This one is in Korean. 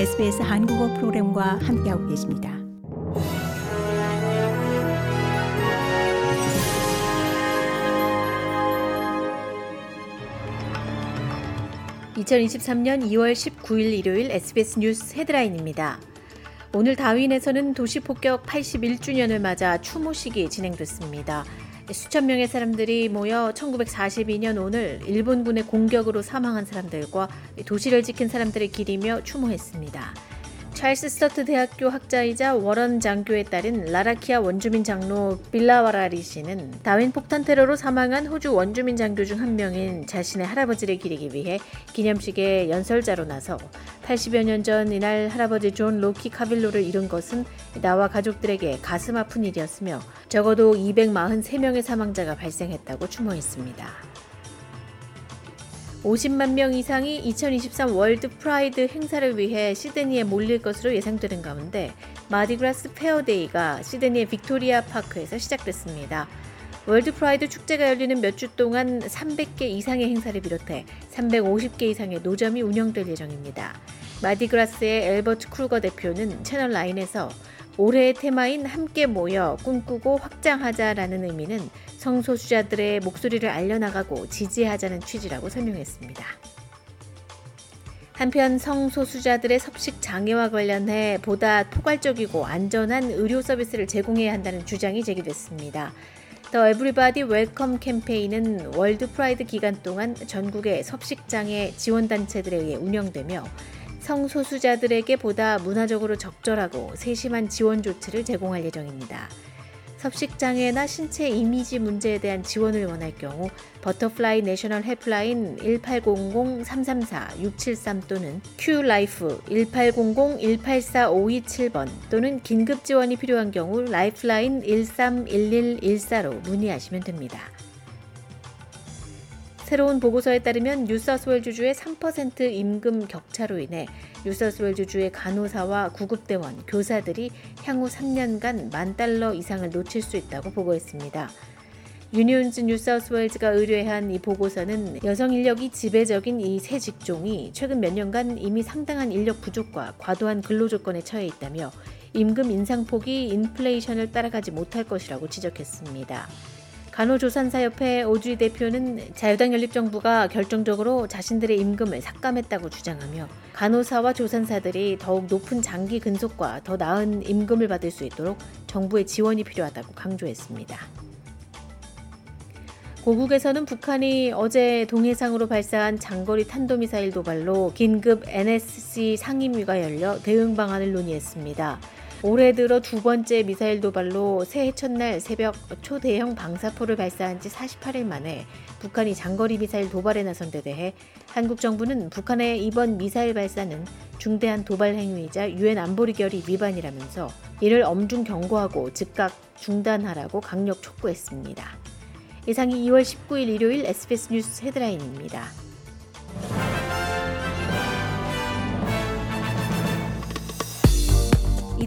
SBS 한국어 프로그램과 함께하고 계십니다. (2023년 2월 19일) 일요일 SBS 뉴스 헤드라인입니다. 오늘 다윈에서는 도시 폭격 81주년을 맞아 추모식이 진행됐습니다. 수천 명의 사람들이 모여 1942년 오늘 일본군의 공격으로 사망한 사람들과 도시를 지킨 사람들을 기리며 추모했습니다. 찰스 스터트 대학교 학자이자 warrant 장교에 따른 라라키아 원주민 장로 빌라와라리 씨는 다윈 폭탄 테러로 사망한 호주 원주민 장교 중 한 명인 자신의 할아버지를 기리기 위해 기념식에 연설자로 나서 80여 년 전 이날 할아버지 존 로키 카빌로를 잃은 것은 나와 가족들에게 가슴 아픈 일이었으며 적어도 243명의 사망자가 발생했다고 추모했습니다. 50만 명 이상이 2023 World Pride 행사를 위해 시드니에 몰릴 것으로 예상되는 가운데 Mardi Gras Fair Day가 시드니의 Victoria Park에서 시작됐습니다. World Pride 축제가 열리는 몇 주 동안 300개 이상의 행사를 비롯해 350개 이상의 노점이 운영될 예정입니다. Mardi Gras의 앨버트 크루거 대표는 채널 9에서 올해의 테마인 함께 모여 꿈꾸고 확장하자라는 의미는 성소수자들의 목소리를 알려나가고 지지하자는 취지라고 설명했습니다. 한편 성소수자들의 섭식 장애와 관련해 보다 포괄적이고 안전한 의료 서비스를 제공해야 한다는 주장이 제기됐습니다. The Everybody Welcome 캠페인은 World Pride 기간 동안 전국의 섭식장애 지원단체들에 의해 운영되며 성소수자들에게 보다 문화적으로 적절하고 세심한 지원 조치를 제공할 예정입니다. 섭식장애나 신체 이미지 문제에 대한 지원을 원할 경우 Butterfly National Helpline 1800-334-673 또는 QLife 1800-184-527번 또는 긴급 지원이 필요한 경우 Lifeline 131114로 문의하시면 됩니다. 새로운 보고서에 따르면 뉴사우스웨일스 주의 3% 임금 격차로 인해 뉴사우스웨일스 주의 간호사와 구급대원, 교사들이 향후 3년간 만 달러 이상을 놓칠 수 있다고 보고했습니다. 유니온즈 뉴사우스웨일즈가 의뢰한 이 보고서는 여성 인력이 지배적인 이새 직종이 최근 몇 년간 이미 상당한 인력 부족과 과도한 근로 조건에 처해 있다며 임금 인상폭이 인플레이션을 따라가지 못할 것이라고 지적했습니다. 간호조산사협회 오주희 대표는 자유당 연립정부가 결정적으로 자신들의 임금을 삭감했다고 주장하며 간호사와 조산사들이 더욱 높은 장기 근속과 더 나은 임금을 받을 수 있도록 정부의 지원이 필요하다고 강조했습니다. 고국에서는 북한이 어제 동해상으로 발사한 장거리 탄도미사일 도발로 긴급 NSC 상임위가 열려 대응 방안을 논의했습니다. 올해 들어 두 번째 미사일 도발로 새해 첫날 새벽 초대형 방사포를 발사한 지 48일 만에 북한이 장거리 미사일 도발에 나선 데 대해 한국 정부는 북한의 이번 미사일 발사는 중대한 도발 행위이자 유엔 안보리 결의 위반이라면서 이를 엄중 경고하고 즉각 중단하라고 강력 촉구했습니다. 이상이 2월 19일 일요일 SBS 뉴스 헤드라인입니다.